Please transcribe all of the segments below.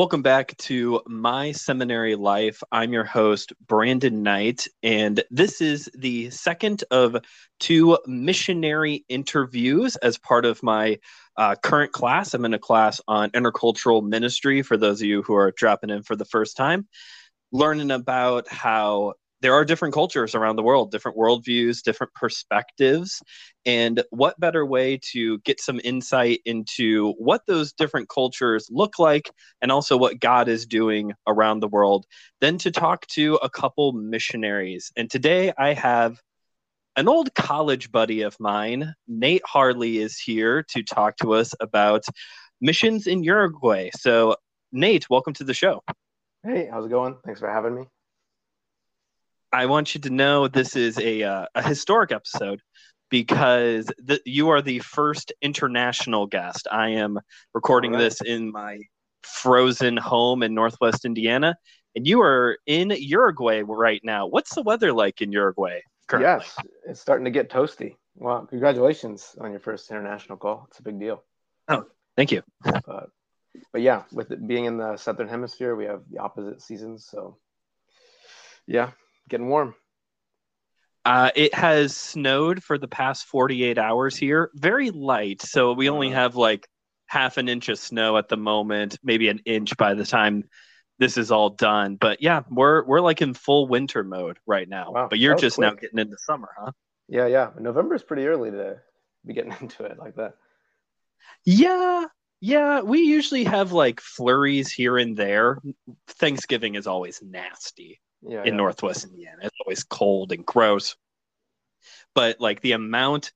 Welcome back to My Seminary Life. I'm your host, Brandon Knight, and this is the second of two missionary interviews as part of my uh, current class. I'm in a class on intercultural ministry for those of you who are dropping in for the first time, learning about how there are different cultures around the world, different worldviews, different perspectives. And what better way to get some insight into what those different cultures look like and also what God is doing around the world than to talk to a couple missionaries. And today I have an old college buddy of mine, Nate Harley, is here to talk to us about missions in Uruguay. So, Nate, welcome to the show. Hey, how's it going? Thanks for having me. I want you to know this is a uh, a historic episode because the, you are the first international guest. I am recording right. this in my frozen home in Northwest Indiana, and you are in Uruguay right now. What's the weather like in Uruguay? Currently? Yes, it's starting to get toasty. Well, congratulations on your first international call. It's a big deal. Oh, thank you. But, but yeah, with it being in the southern hemisphere, we have the opposite seasons. So, yeah, getting warm. Uh, it has snowed for the past 48 hours here, very light. So we only have like half an inch of snow at the moment, maybe an inch by the time this is all done. But yeah, we're we're like in full winter mode right now. Wow, but you're just quick. now getting into summer, huh? Yeah, yeah. November is pretty early to be getting into it like that. Yeah, yeah. We usually have like flurries here and there. Thanksgiving is always nasty yeah, in yeah. Northwest Indiana. It's always cold and gross. But like the amount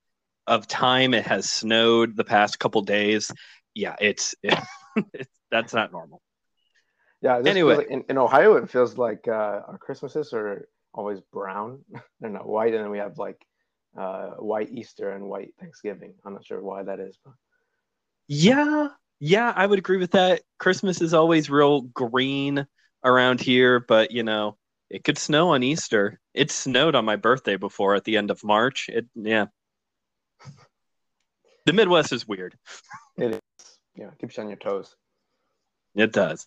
of time it has snowed the past couple days, yeah, it's, it, it's that's not normal. Yeah. Anyway, like in, in, Ohio, it feels like uh, our Christmases are always brown. They're not white, and then we have like uh, white Easter and white Thanksgiving. I'm not sure why that is, but yeah, yeah, I would agree with that. Christmas is always real green around here, but you know, it could snow on Easter. It snowed on my birthday before at the end of March. It yeah. The Midwest is weird. It is. Yeah, keeps you on your toes. It does.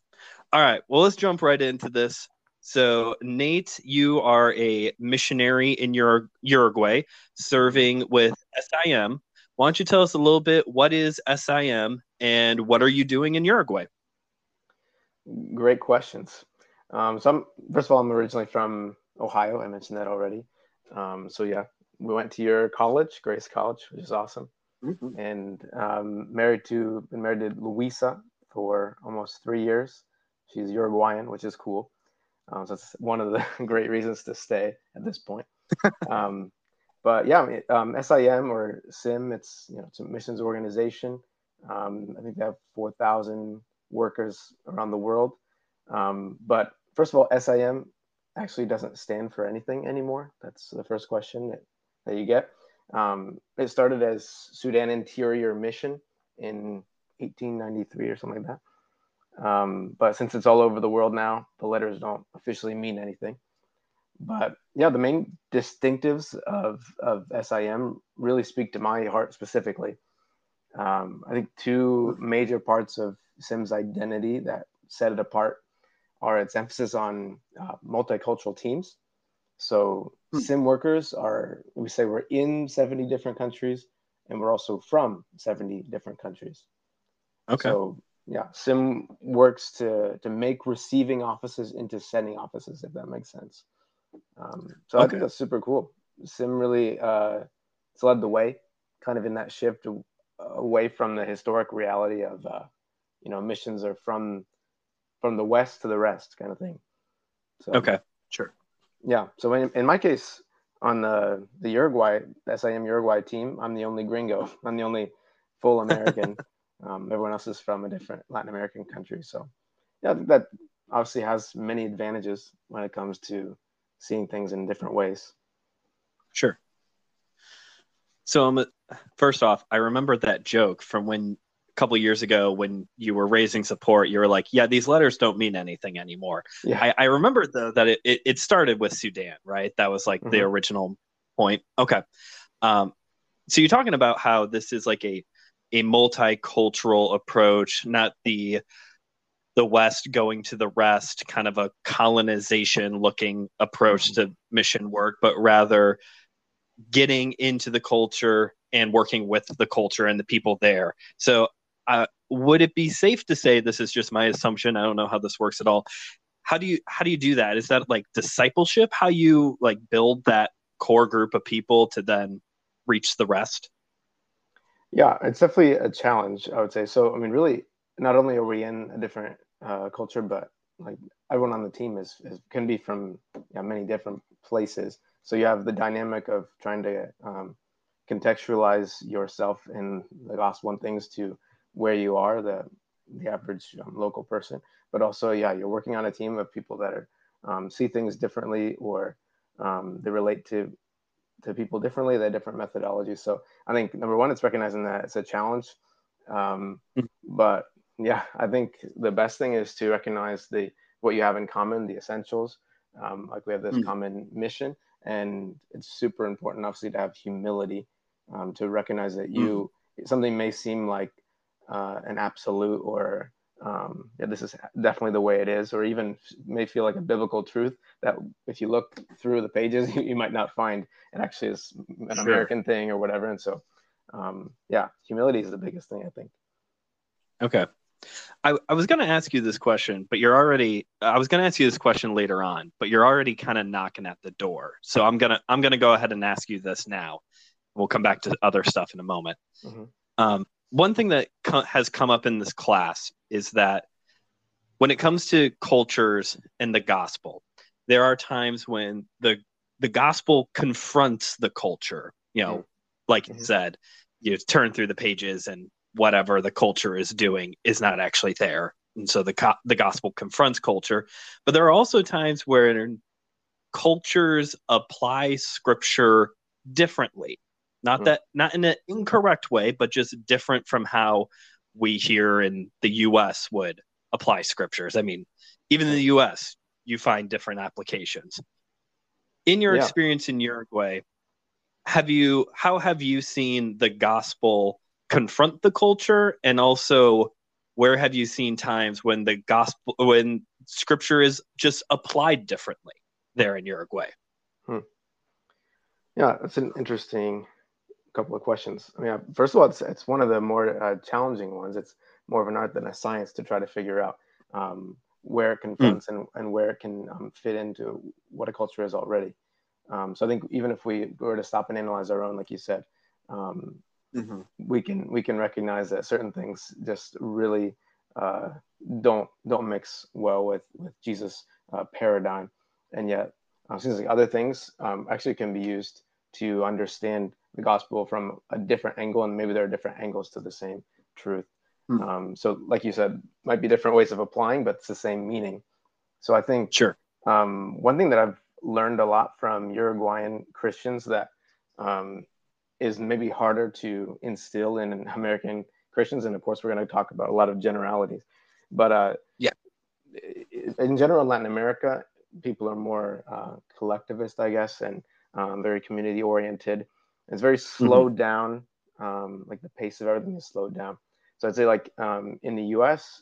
All right. Well, let's jump right into this. So, Nate, you are a missionary in your Uruguay, serving with SIM. Why don't you tell us a little bit what is SIM and what are you doing in Uruguay? Great questions. Um, so I'm first of all, I'm originally from Ohio. I mentioned that already. Um, so yeah, we went to your college, Grace College, which is awesome. Mm-hmm. And um, married to been married to Luisa for almost three years. She's Uruguayan, which is cool. Um, so that's one of the great reasons to stay at this point. um, but yeah, um, SIM or SIM, it's you know it's a missions organization. Um, I think they have four thousand workers around the world. Um, but first of all, SIM actually doesn't stand for anything anymore. That's the first question that, that you get. Um, it started as Sudan Interior Mission in 1893 or something like that. Um, but since it's all over the world now, the letters don't officially mean anything. But yeah, the main distinctives of, of SIM really speak to my heart specifically. Um, I think two major parts of SIM's identity that set it apart are its emphasis on uh, multicultural teams. So hmm. sim workers are we say we're in 70 different countries and we're also from 70 different countries. Okay. So yeah, sim works to to make receiving offices into sending offices, if that makes sense. Um, so okay. I think that's super cool. Sim really uh, it's led the way, kind of in that shift away from the historic reality of uh, you know missions are from from the west to the rest kind of thing. So, okay, sure. Yeah. So in, in my case, on the the Uruguay SIM Uruguay team, I'm the only gringo. I'm the only full American. um, everyone else is from a different Latin American country. So yeah, that obviously has many advantages when it comes to seeing things in different ways. Sure. So um, first off, I remember that joke from when couple years ago when you were raising support, you were like, yeah, these letters don't mean anything anymore. Yeah. I, I remember though that it, it, it, started with Sudan, right? That was like mm-hmm. the original point. Okay. Um, so you're talking about how this is like a, a multicultural approach, not the the West going to the rest, kind of a colonization looking approach to mission work, but rather getting into the culture and working with the culture and the people there. So, uh, would it be safe to say this is just my assumption? I don't know how this works at all. How do you how do you do that? Is that like discipleship? How you like build that core group of people to then reach the rest? Yeah, it's definitely a challenge, I would say. So, I mean, really, not only are we in a different uh, culture, but like everyone on the team is, is can be from yeah, many different places. So you have the dynamic of trying to um, contextualize yourself in the gospel and things to where you are, the the average um, local person. But also, yeah, you're working on a team of people that are um, see things differently or um, they relate to to people differently. They have different methodologies. So I think number one, it's recognizing that it's a challenge. Um, mm-hmm. but yeah, I think the best thing is to recognize the what you have in common, the essentials. Um, like we have this mm. common mission, and it's super important, obviously, to have humility um, to recognize that you mm. something may seem like uh, an absolute or um, yeah, this is definitely the way it is, or even may feel like a biblical truth that if you look through the pages, you, you might not find it actually is an sure. American thing or whatever. And so, um, yeah, humility is the biggest thing, I think. Okay. I, I was going to ask you this question, but you're already. I was going to ask you this question later on, but you're already kind of knocking at the door. So I'm gonna I'm gonna go ahead and ask you this now. We'll come back to other stuff in a moment. Mm-hmm. Um, one thing that co- has come up in this class is that when it comes to cultures and the gospel, there are times when the the gospel confronts the culture. You know, mm-hmm. like mm-hmm. you said, you turn through the pages and whatever the culture is doing is not actually there. And so the co- the gospel confronts culture, but there are also times where cultures apply scripture differently. Not mm. that not in an incorrect way, but just different from how we here in the US would apply scriptures. I mean, even in the US, you find different applications. In your yeah. experience in Uruguay, have you how have you seen the gospel confront the culture and also where have you seen times when the gospel when scripture is just applied differently there in uruguay hmm. yeah that's an interesting couple of questions i mean first of all it's, it's one of the more uh, challenging ones it's more of an art than a science to try to figure out um, where it confronts mm. and, and where it can um, fit into what a culture is already um, so i think even if we were to stop and analyze our own like you said um, mm-hmm. we can we can recognize that certain things just really uh, don't don't mix well with with Jesus' uh, paradigm, and yet uh, seems like other things um, actually can be used to understand the gospel from a different angle, and maybe there are different angles to the same truth. Mm-hmm. Um, so, like you said, might be different ways of applying, but it's the same meaning. So, I think sure. Um, one thing that I've learned a lot from Uruguayan Christians that um, is maybe harder to instill in American Christians. And of course, we're going to talk about a lot of generalities. But uh, yeah, in general, in Latin America, people are more uh, collectivist, I guess, and um, very community oriented. It's very mm-hmm. slowed mm-hmm. down. Um, like the pace of everything is slowed down. So I'd say, like um, in the U.S.,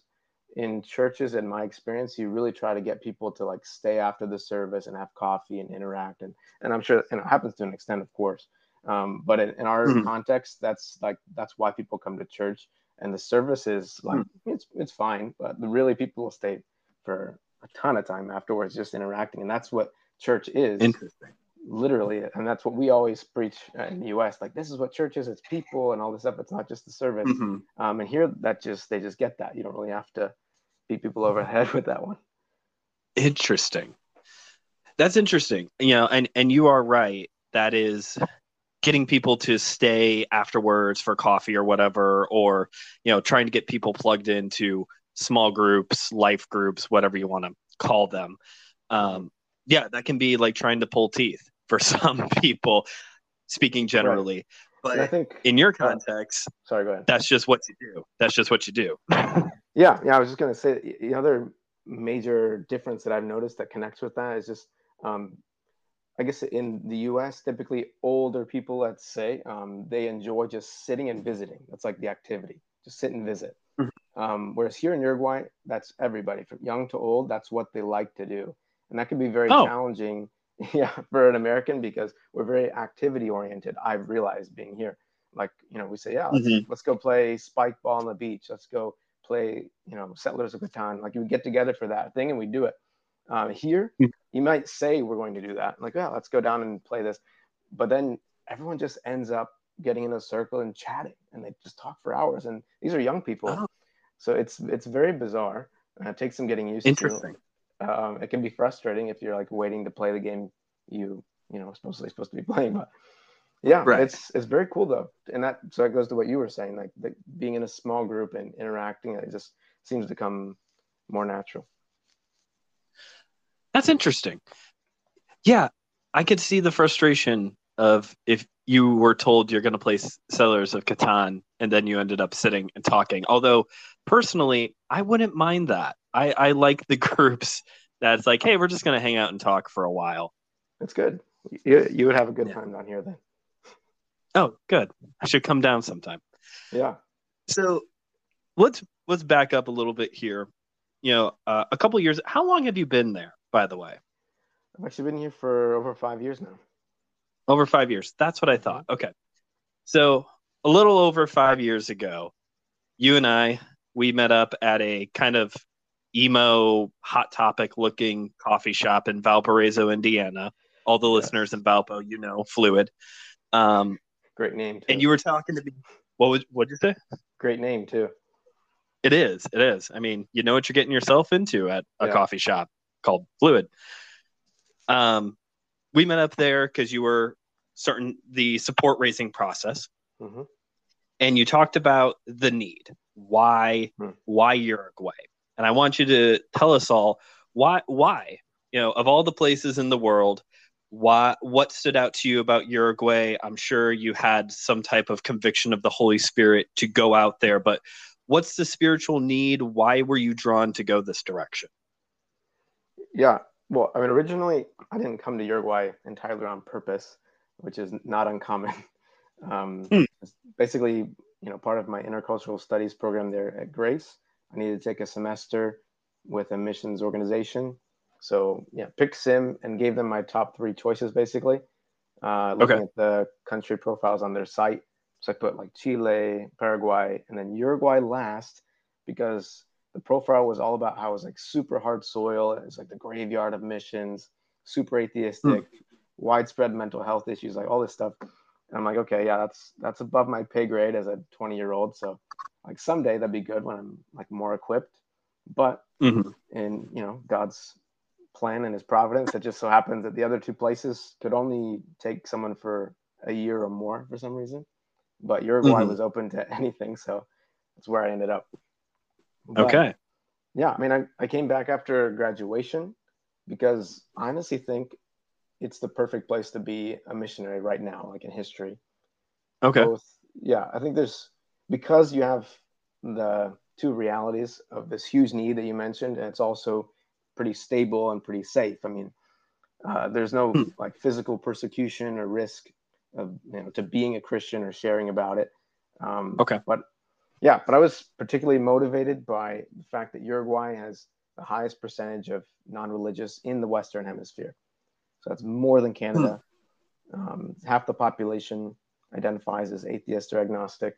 in churches, in my experience, you really try to get people to like stay after the service and have coffee and interact, and and I'm sure, and it happens to an extent, of course. Um, but in, in our mm-hmm. context, that's like that's why people come to church, and the service is like mm-hmm. it's it's fine, but really people will stay for a ton of time afterwards, just interacting, and that's what church is. Interesting. Literally, and that's what we always preach in the U.S. Like this is what church is. It's people and all this stuff. It's not just the service. Mm-hmm. Um, and here, that just they just get that. You don't really have to beat people over the head with that one. Interesting. That's interesting. You know, and and you are right. That is getting people to stay afterwards for coffee or whatever or you know trying to get people plugged into small groups life groups whatever you want to call them um, yeah that can be like trying to pull teeth for some people speaking generally right. but i think in your context sorry go ahead that's just what you do that's just what you do yeah yeah i was just going to say the other major difference that i've noticed that connects with that is just um, I guess in the U.S., typically older people, let's say, um, they enjoy just sitting and visiting. That's like the activity, just sit and visit. Mm-hmm. Um, whereas here in Uruguay, that's everybody from young to old. That's what they like to do, and that can be very Oh. challenging, yeah, for an American because we're very activity oriented. I've realized being here, like you know, we say, yeah, let's, Mhm. let's go play spike ball on the beach. Let's go play, you know, Settlers of Catan. Like we get together for that thing and we do it. Um, here, Mm. you might say we're going to do that, like, yeah, let's go down and play this, but then everyone just ends up getting in a circle and chatting, and they just talk for hours. And these are young people, Oh. so it's it's very bizarre. and it takes some getting used Interesting. to. Um, it can be frustrating if you're like waiting to play the game you you know supposedly supposed to be playing, but yeah, Right. it's it's very cool though, and that so that goes to what you were saying, like the, being in a small group and interacting, it just seems to come more natural. That's interesting. Yeah, I could see the frustration of if you were told you're going to play S- Settlers of Catan and then you ended up sitting and talking. Although, personally, I wouldn't mind that. I, I like the groups that's like, hey, we're just going to hang out and talk for a while. It's good. You, you would have a good Yeah. time down here then. Oh, good. I should come down sometime. Yeah. So let's let's back up a little bit here. You know, uh, a couple years. How long have you been there, by the way? I've actually been here for over five years now. Over five years. That's what I thought. Okay. So a little over five years ago, you and I we met up at a kind of emo hot topic looking coffee shop in Valparaiso, Indiana. All the listeners in Valpo, you know, fluid. Um, Great name. Too. and you were talking to me. What would what'd you say? Great name too. It is. It is. I mean, you know what you're getting yourself into at a Yeah. coffee shop called Fluid. Um, we met up there because you were certain the support raising process, hmm and you talked about the need. Why? Hmm. Why Uruguay? And I want you to tell us all why. Why? You know, of all the places in the world, why? What stood out to you about Uruguay? I'm sure you had some type of conviction of the Holy Spirit to go out there, but what's the spiritual need? Why were you drawn to go this direction? Yeah. Well, I mean, originally I didn't come to Uruguay entirely on purpose, which is not uncommon. Um, Hmm. it's basically, you know, part of my intercultural studies program there at Grace, I needed to take a semester with a missions organization. So yeah, picked Sim and gave them my top three choices basically. Uh, looking Okay. at the country profiles on their site. So I put like Chile, Paraguay, and then Uruguay last because the profile was all about how it was like super hard soil. It's like the graveyard of missions, super atheistic, widespread mental health issues, like all this stuff. And I'm like, okay, yeah, that's that's above my pay grade as a 20 year old. So like someday that'd be good when I'm like more equipped. But Mhm. in you know God's plan and His providence, it just so happens that the other two places could only take someone for a year or more for some reason. But Uruguay Mhm. was open to anything, so that's where I ended up. But, Okay. yeah, I mean, I, I came back after graduation because I honestly think it's the perfect place to be a missionary right now, like in history. Okay. Both, yeah, I think there's because you have the two realities of this huge need that you mentioned, and it's also pretty stable and pretty safe. I mean, uh, there's no Hmm. like physical persecution or risk of you know to being a Christian or sharing about it. Um, Okay. but yeah, but I was particularly motivated by the fact that Uruguay has the highest percentage of non-religious in the Western Hemisphere. So that's more than Canada. Um, half the population identifies as atheist or agnostic,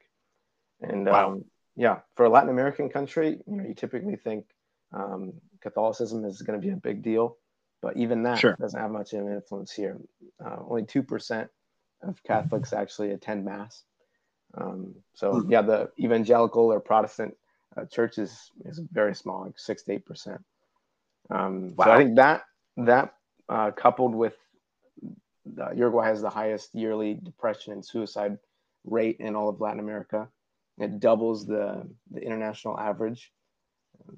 and Wow. um, yeah, for a Latin American country, you know, you typically think um, Catholicism is going to be a big deal, but even that Sure. doesn't have much of an influence here. Uh, only two percent of Catholics actually attend mass. Um, so Hmm. yeah, the evangelical or Protestant uh, church is is very small, like six to eight percent. Um, So I think that that uh, coupled with uh, Uruguay has the highest yearly depression and suicide rate in all of Latin America. It doubles the the international average.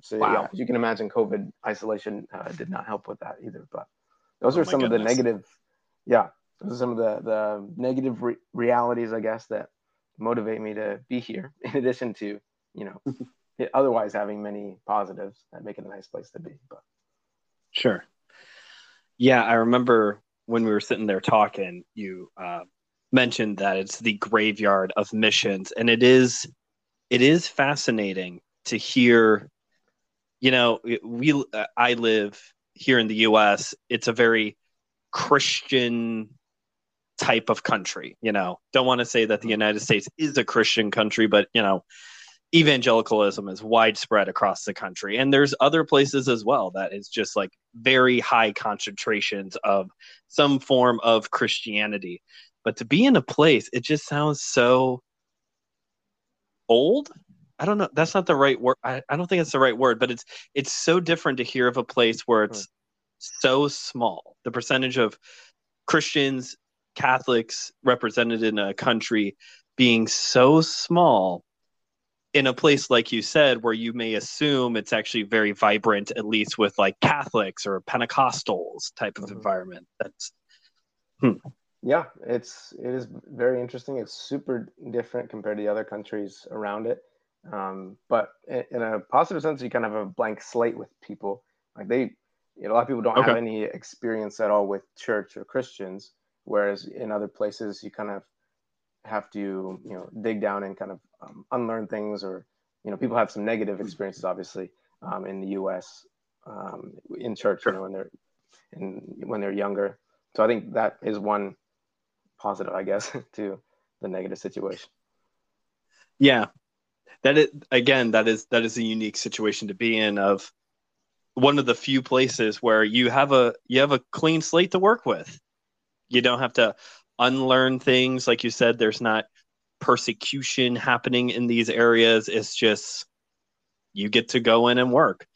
So Wow. yeah, you can imagine COVID isolation uh, did not help with that either. But those Oh are some of the negative, yeah, those are some of the the negative re- realities, I guess, that motivate me to be here. In addition to you know, otherwise having many positives that make it a nice place to be. But Sure. Yeah, I remember when we were sitting there talking, you uh, mentioned that it's the graveyard of missions, and it is it is fascinating to hear you know we i live here in the us it's a very christian type of country you know. Don't want to say that the united states is a christian country but you know evangelicalism is widespread across the country. And there's other places as well that is just like very high concentrations of some form of christianity. But to be in a place it just sounds so old? I don't know. That's not the right word I, I don't think it's the right word but it's it's so different to hear of a place where it's so small. The percentage of christians catholics represented in a country being so small in a place like you said where you may assume it's actually very vibrant at least with like catholics or pentecostals type of mm-hmm. environment that's hmm. yeah it's it is very interesting it's super different compared to the other countries around it um, but in, a positive sense you kind of have a blank slate with people like they you know, a lot of people don't okay. have any experience at all with church or christians whereas in other places you kind of have to you know dig down and kind of um, unlearn things or you know people have some negative experiences obviously um, in the us um, in church you know when they're in, when they're younger. So i think that is one positive i guess to the negative situation. Yeah. That is again that is that is a unique situation to be in of one of the few places where you have a you have a clean slate to work with. You don't have to unlearn things. Like you said, there's not persecution happening in these areas. It's just you get to go in and work.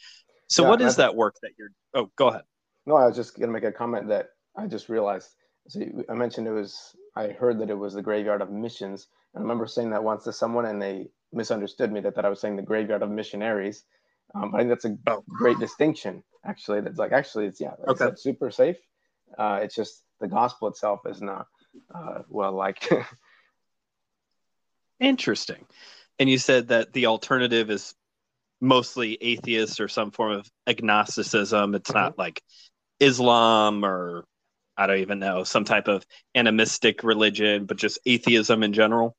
So, yeah, what is that work that you're? Oh, go ahead. No, I was just going to make a comment that I just realized. So I mentioned it was. I heard that it was the graveyard of missions. And I remember saying that once to someone, and they misunderstood me that, that I was saying the graveyard of missionaries. Um, but I think that's a oh. great distinction. Actually, that's like actually it's yeah, it's okay. super safe. Uh, it's just the gospel itself is not uh, well like interesting. And you said that the alternative is mostly atheist or some form of agnosticism. It's mm-hmm. not like islam or i don't even know some type of animistic religion but just atheism in general?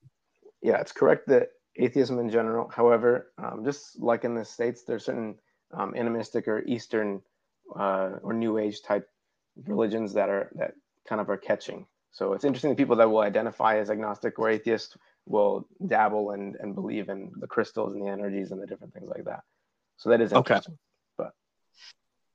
Yeah it's correct that atheism in general. However um, just like in the states there's certain um, animistic or eastern uh, or new age type religions that are that kind of are catching so it's interesting that people that will identify as agnostic or atheist will dabble and, and believe in the crystals and the energies and the different things like that. So that is interesting. Okay. But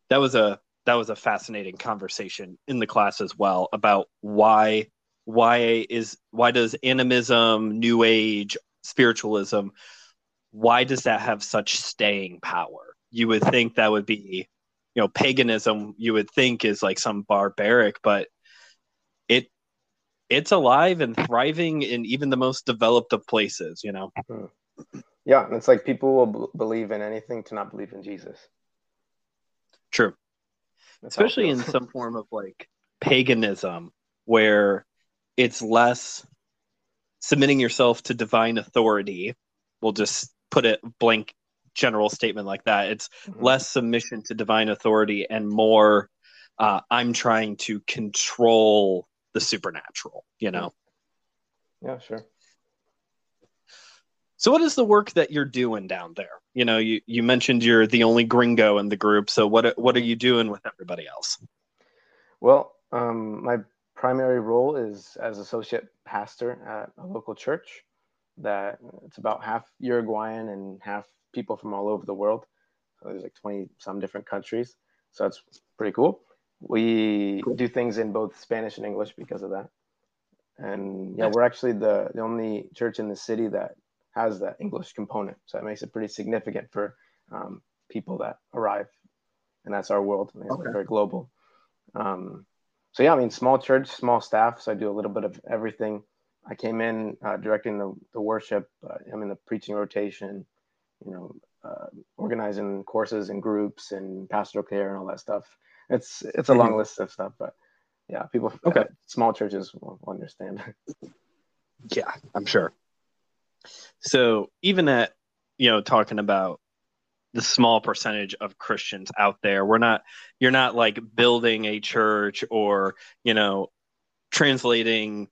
that was a that was a fascinating conversation in the class as well about why why is why does animism, new age, spiritualism, why does that have such staying power? You would think that would be, you know, paganism you would think is like some barbaric, but it's alive and thriving in even the most developed of places, you know? Yeah. And it's like people will b- believe in anything to not believe in Jesus. True. That's Especially in some form of like paganism where it's less submitting yourself to divine authority. We'll just put it blank general statement like that. It's mm-hmm. less submission to divine authority and more uh, I'm trying to control the supernatural, you know? Yeah, sure. So what is the work that you're doing down there? You know, you, you mentioned you're the only gringo in the group. So what what are you doing with everybody else? Well, um, my primary role is as associate pastor at a local church that it's about half Uruguayan and half people from all over the world. So there's like 20 some different countries. So it's pretty cool we cool. do things in both Spanish and English because of that. And yeah, we're actually the, the only church in the city that has that English component. So it makes it pretty significant for um, people that arrive. And that's our world. Okay. very global. Um, so yeah, I mean, small church, small staff. So I do a little bit of everything. I came in uh, directing the, the worship. Uh, I'm in the preaching rotation, you know, uh, organizing courses and groups and pastoral care and all that stuff it's it's a long list of stuff, but yeah, people okay, small churches will, will understand. yeah, I'm sure. So even at you know talking about the small percentage of Christians out there, we're not you're not like building a church or you know translating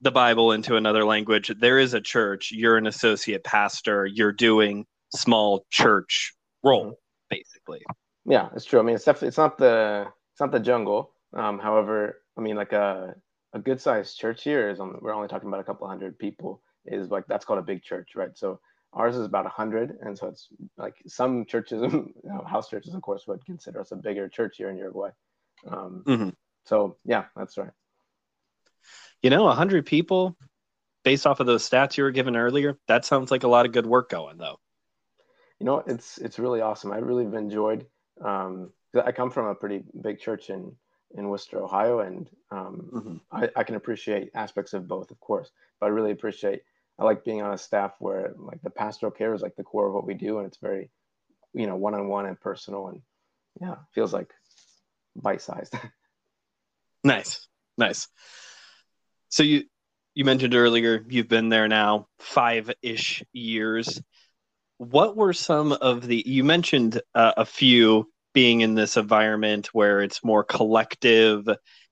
the Bible into another language. There is a church. You're an associate pastor. You're doing small church role, mm-hmm. basically. Yeah, it's true. I mean, it's definitely it's not the it's not the jungle. Um, however, I mean, like a a good sized church here is on, we're only talking about a couple hundred people. Is like that's called a big church, right? So ours is about a hundred, and so it's like some churches, you know, house churches, of course, would consider us a bigger church here in Uruguay. Um, mm-hmm. So yeah, that's right. You know, a hundred people, based off of those stats you were given earlier, that sounds like a lot of good work going, though. You know, it's it's really awesome. I really have enjoyed. Um, I come from a pretty big church in in Wooster, Ohio, and um, mm-hmm. I, I can appreciate aspects of both, of course. But I really appreciate. I like being on a staff where like the pastoral care is like the core of what we do, and it's very, you know, one on one and personal, and yeah, feels like bite sized. nice, nice. So you you mentioned earlier you've been there now five ish years. What were some of the you mentioned uh, a few being in this environment where it's more collective,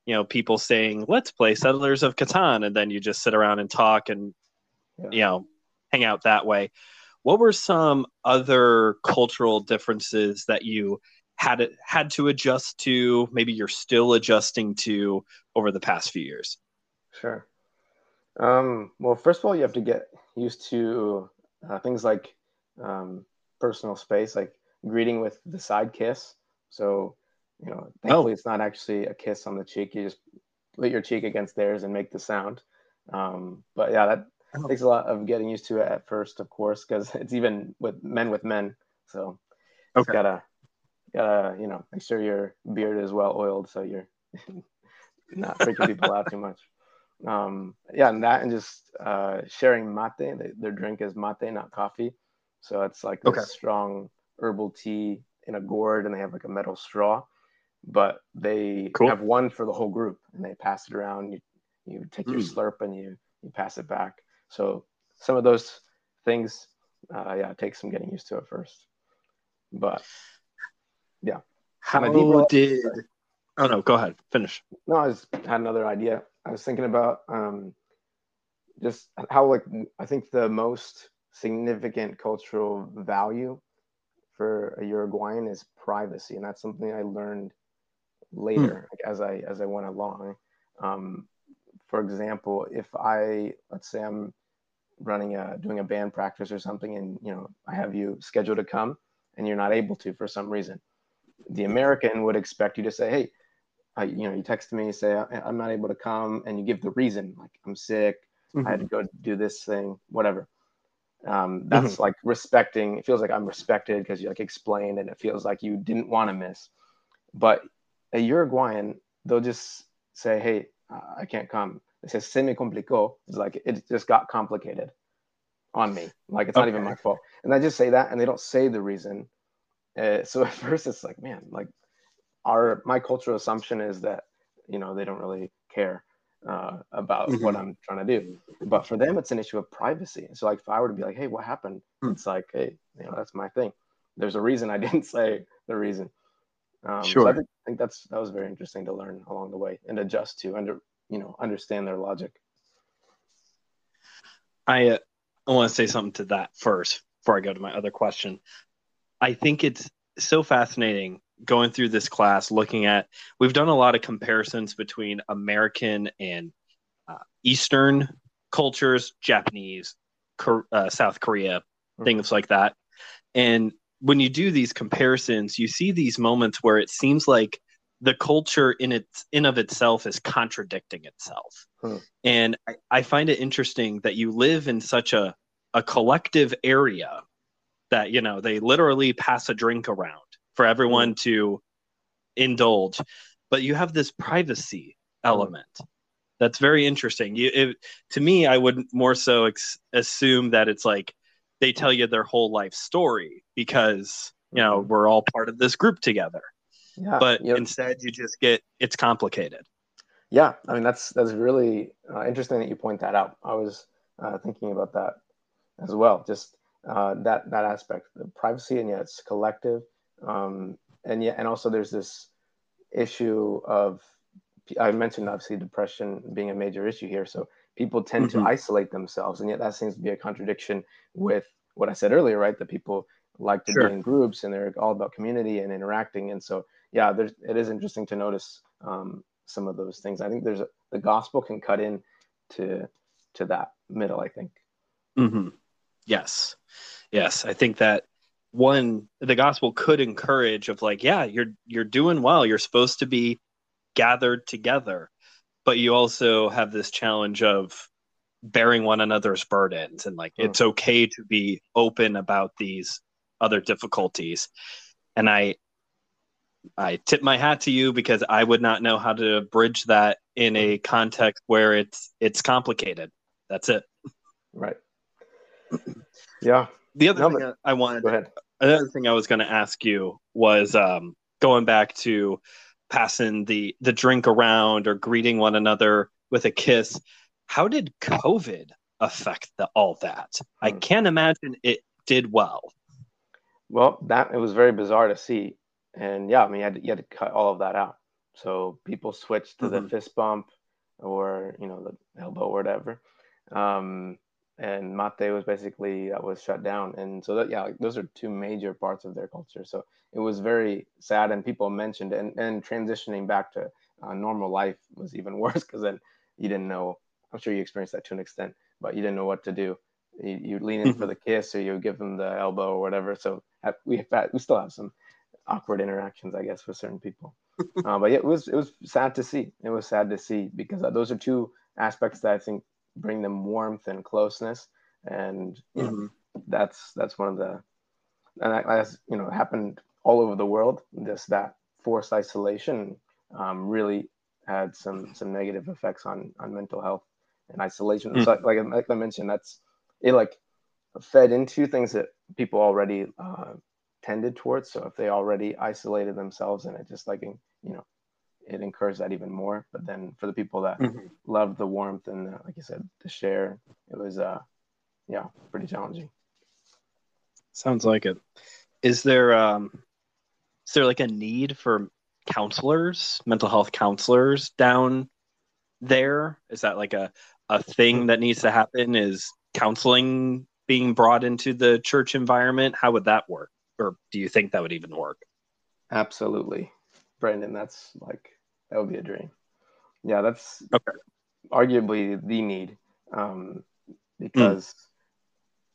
you know, people saying let's play Settlers of Catan, and then you just sit around and talk and yeah. you know hang out that way. What were some other cultural differences that you had it had to adjust to? Maybe you're still adjusting to over the past few years. Sure. Um, well, first of all, you have to get used to uh, things like um, personal space, like greeting with the side kiss. So, you know, thankfully, oh. it's not actually a kiss on the cheek. You just put your cheek against theirs and make the sound. Um, but yeah, that oh. takes a lot of getting used to it at first, of course, because it's even with men with men. So, okay. gotta gotta you know make sure your beard is well oiled so you're not freaking people out too much um, yeah, and that and just uh, sharing mate. They, their drink is mate, not coffee. So it's like this okay. strong herbal tea in a gourd, and they have like a metal straw. But they cool. have one for the whole group, and they pass it around. You you take mm. your hmm. slurp and you you pass it back. So some of those things, uh, yeah, it takes some getting used to at first. But yeah, how did? Oh no, go ahead. Finish. No, I just had another idea. I was thinking about um, just how like I think the most significant cultural value for a Uruguayan is privacy, and that's something I learned later like, as I as I went along. Um, for example, if I let's say I'm running a doing a band practice or something, and you know I have you scheduled to come, and you're not able to for some reason, the American would expect you to say, "Hey, I, you know, you text me, say I'm not able to come, and you give the reason, like I'm sick, mm-hmm. I had to mm-hmm. go do this thing, whatever. Um, that's mm-hmm. like respecting. It feels like I'm respected because you like explained, and it feels like you didn't want to miss. But a Uruguayan, they'll just say, "Hey, uh, I can't come." It says "se me complicó." It's like it just got complicated on me. Like it's okay. not even my fault. And I just say that, and they don't say the reason. Uh, so at first, it's like, man, like our my cultural assumption is that you know they don't really care uh, about mm-hmm. what I'm trying to do. But for them, it's an issue of privacy. So like if I were to be like, hey, what happened? Mm. It's like, hey, you know, that's my thing. There's a reason I didn't say the reason. Um, sure. So I think, I think that's that was very interesting to learn along the way and adjust to under you know understand their logic. I uh, I want to say something to that first before I go to my other question. I think it's so fascinating going through this class, looking at, we've done a lot of comparisons between American and uh, Eastern cultures, Japanese, uh, South Korea, mm-hmm. things like that. And when you do these comparisons, you see these moments where it seems like the culture in its in of itself is contradicting itself. Hmm. And I, I, find it interesting that you live in such a, a collective area that, you know, they literally pass a drink around for everyone mm. to indulge but you have this privacy element that's very interesting you it, to me i would more so ex- assume that it's like they tell you their whole life story because you know mm-hmm. we're all part of this group together yeah, but yep. instead you just get it's complicated yeah i mean that's that's really uh, interesting that you point that out i was uh, thinking about that as well just uh, that that aspect the privacy and yet it's collective um, and yet, and also there's this issue of I mentioned obviously depression being a major issue here. So people tend mm-hmm. to isolate themselves, and yet that seems to be a contradiction with what I said earlier, right? That people like to Sure. be in groups and they're all about community and interacting. And so, yeah, there's it is interesting to notice um, some of those things. I think there's a, the gospel can cut in to to that middle. I think. Mm-hmm. Yes, yes. I think that one, the gospel could encourage of like, yeah, you're you're doing well. You're supposed to be gathered together, but you also have this challenge of bearing one another's burdens and like Mm. it's okay to be open about these other difficulties. And I I tip my hat to you because I would not know how to bridge that in a context where it's it's complicated. That's it. Right. Yeah. The other No, thing I wanted Go ahead. another thing I was going to ask you was um, going back to passing the the drink around or greeting one another with a kiss. How did COVID affect the, all that? I Hmm. can't imagine it did well. Well, that it was very bizarre to see, and yeah, I mean, you had to, you had to cut all of that out. So people switched to the Mhm. fist bump, or you know, the elbow or whatever. Um, and mate was basically that was shut down, and so that yeah, like, those are two major parts of their culture. So it was very sad, and people mentioned, and and transitioning back to uh, normal life was even worse because then you didn't know. I'm sure you experienced that to an extent, but you didn't know what to do. You, you lean in for the kiss, or you give them the elbow or whatever. So have, we we still have some awkward interactions, I guess, with certain people. uh, but yeah, it was it was sad to see. It was sad to see because uh, those are two aspects that I think bring them warmth and closeness, and you know, Mhm. that's that's one of the and that that's you know happened all over the world. This that forced isolation um, really had some some negative effects on on mental health and isolation. So like like I mentioned, that's it like fed into things that people already uh, tended towards. So if they already isolated themselves, and it just like you know it encouraged that even more. But then for the people that Mhm. loved the warmth and the, like you said, the share, it was uh yeah pretty challenging. Sounds like it. Is there um is there like a need for counselors, mental health counselors down there? Is that like a a thing that needs to happen? Is counseling being brought into the church environment? How would that work? Or do you think that would even work? Absolutely, Brandon. That's like that would be a dream. Yeah, that's Okay. arguably the need um, because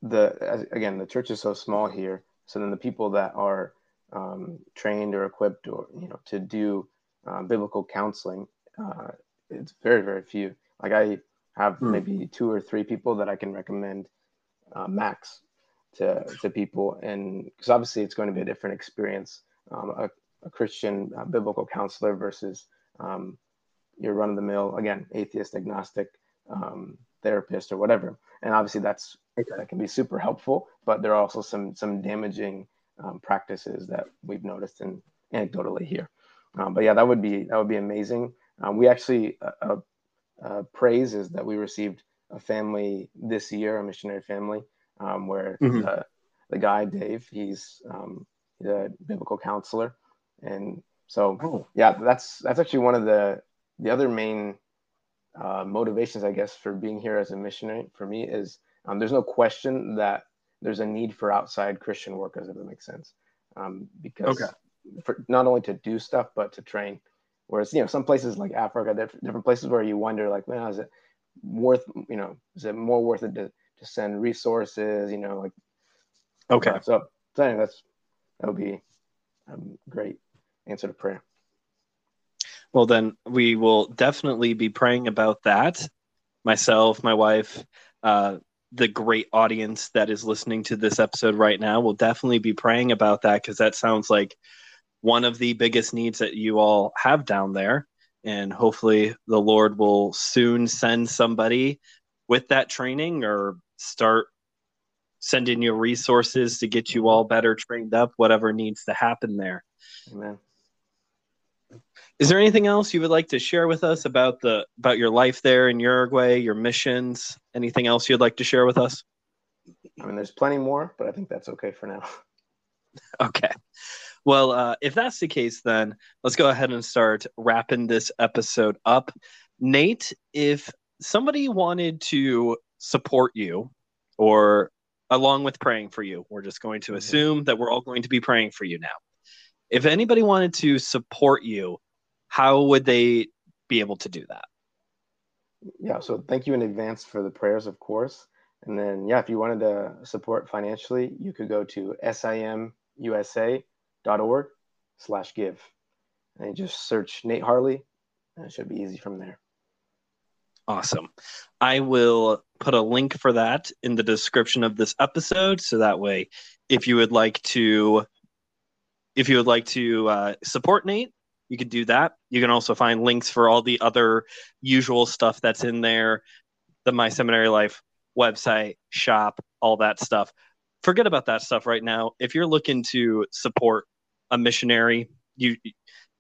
the as, again the church is so small here. So then the people that are um, trained or equipped or you know to do um, biblical counseling, uh, it's very very few. Like I have Hmm. maybe two or three people that I can recommend uh, max to to people, and because obviously it's going to be a different experience. Um, a, a Christian uh, biblical counselor versus um, your run of the mill again atheist agnostic um, therapist or whatever, and obviously that's that can be super helpful, but there are also some some damaging um, practices that we've noticed and anecdotally here. Um, but yeah, that would be that would be amazing. Um, we actually uh, uh, uh, praise is that we received a family this year, a missionary family, um, where Mhm. the, the guy Dave, he's um, the biblical counselor, and so Oh. yeah, that's that's actually one of the the other main uh, motivations, I guess, for being here as a missionary for me is um, there's no question that there's a need for outside Christian workers, if that makes sense, um, because Okay. for not only to do stuff but to train. Whereas you know some places like Africa, diff- different places where you wonder like, man, is it worth you know is it more worth it to, to send resources? You know, like Okay. so. So anyway, that's that would be a great answer to prayer. Well, then we will definitely be praying about that. Myself, my wife, uh, the great audience that is listening to this episode right now will definitely be praying about that because that sounds like one of the biggest needs that you all have down there. And hopefully, the Lord will soon send somebody with that training or start sending you resources to get you all better trained up, whatever needs to happen there. Amen. Is there anything else you would like to share with us about the about your life there in Uruguay, your missions? Anything else you'd like to share with us? I mean, there's plenty more, but I think that's okay for now. Okay. Well, uh, if that's the case, then let's go ahead and start wrapping this episode up. Nate, if somebody wanted to support you or along with praying for you. We're just going to Mhm. assume that we're all going to be praying for you now. If anybody wanted to support you, how would they be able to do that? Yeah, so thank you in advance for the prayers, of course. And then, yeah, if you wanted to support financially, you could go to simusa.org slash give. And just search Nate Harley, and it should be easy from there. Awesome. I will put a link for that in the description of this episode so that way if you would like to if you would like to uh, support Nate, you could do that. You can also find links for all the other usual stuff that's in there, the My Seminary Life website, shop, all that stuff. Forget about that stuff right now. If you're looking to support a missionary, you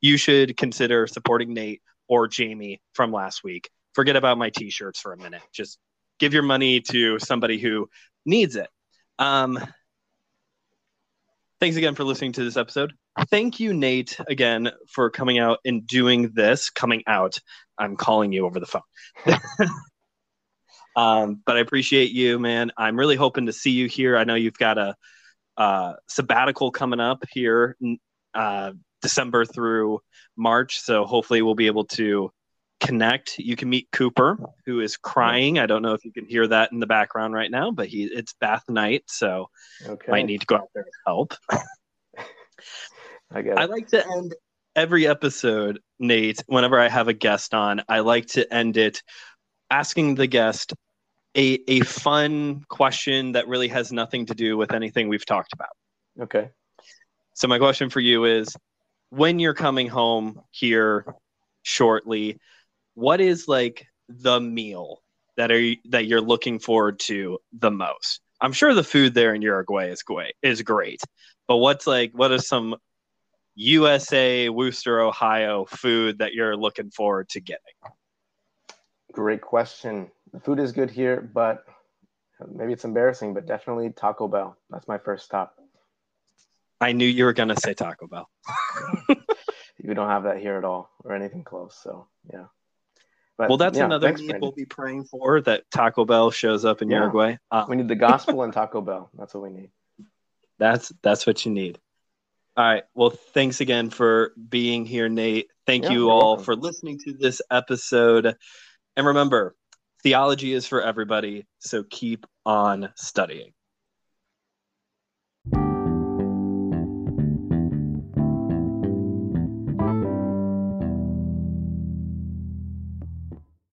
you should consider supporting Nate or Jamie from last week. Forget about my t-shirts for a minute. Just give your money to somebody who needs it. Um, thanks again for listening to this episode. Thank you, Nate, again for coming out and doing this. Coming out, I'm calling you over the phone. um, but I appreciate you, man. I'm really hoping to see you here. I know you've got a uh, sabbatical coming up here, uh, December through March. So hopefully we'll be able to connect. You can meet Cooper, who is crying. I don't know if you can hear that in the background right now, but he it's bath night, so Okay. might need to go out there and help. I get I like to end every episode, Nate, whenever I have a guest on, I like to end it asking the guest a, a fun question that really has nothing to do with anything we've talked about. Okay. So my question for you is when you're coming home here shortly, what is like the meal that are that you're looking forward to the most? I'm sure the food there in Uruguay is great is great. But what's like what are some USA, Wooster, Ohio food that you're looking forward to getting? Great question. The food is good here, but maybe it's embarrassing, but definitely Taco Bell. That's my first stop. I knew you were gonna say Taco Bell. We don't have that here at all or anything close. So, yeah. But, Well, that's yeah, another thanks, we'll be praying for that Taco Bell shows up in Yeah. Uruguay. Uh, We need the gospel and Taco Bell. That's what we need. That's that's what you need. All right. Well, thanks again for being here, Nate. Thank Yeah, you all welcome. for listening to this episode. And remember, theology is for everybody, so keep on studying.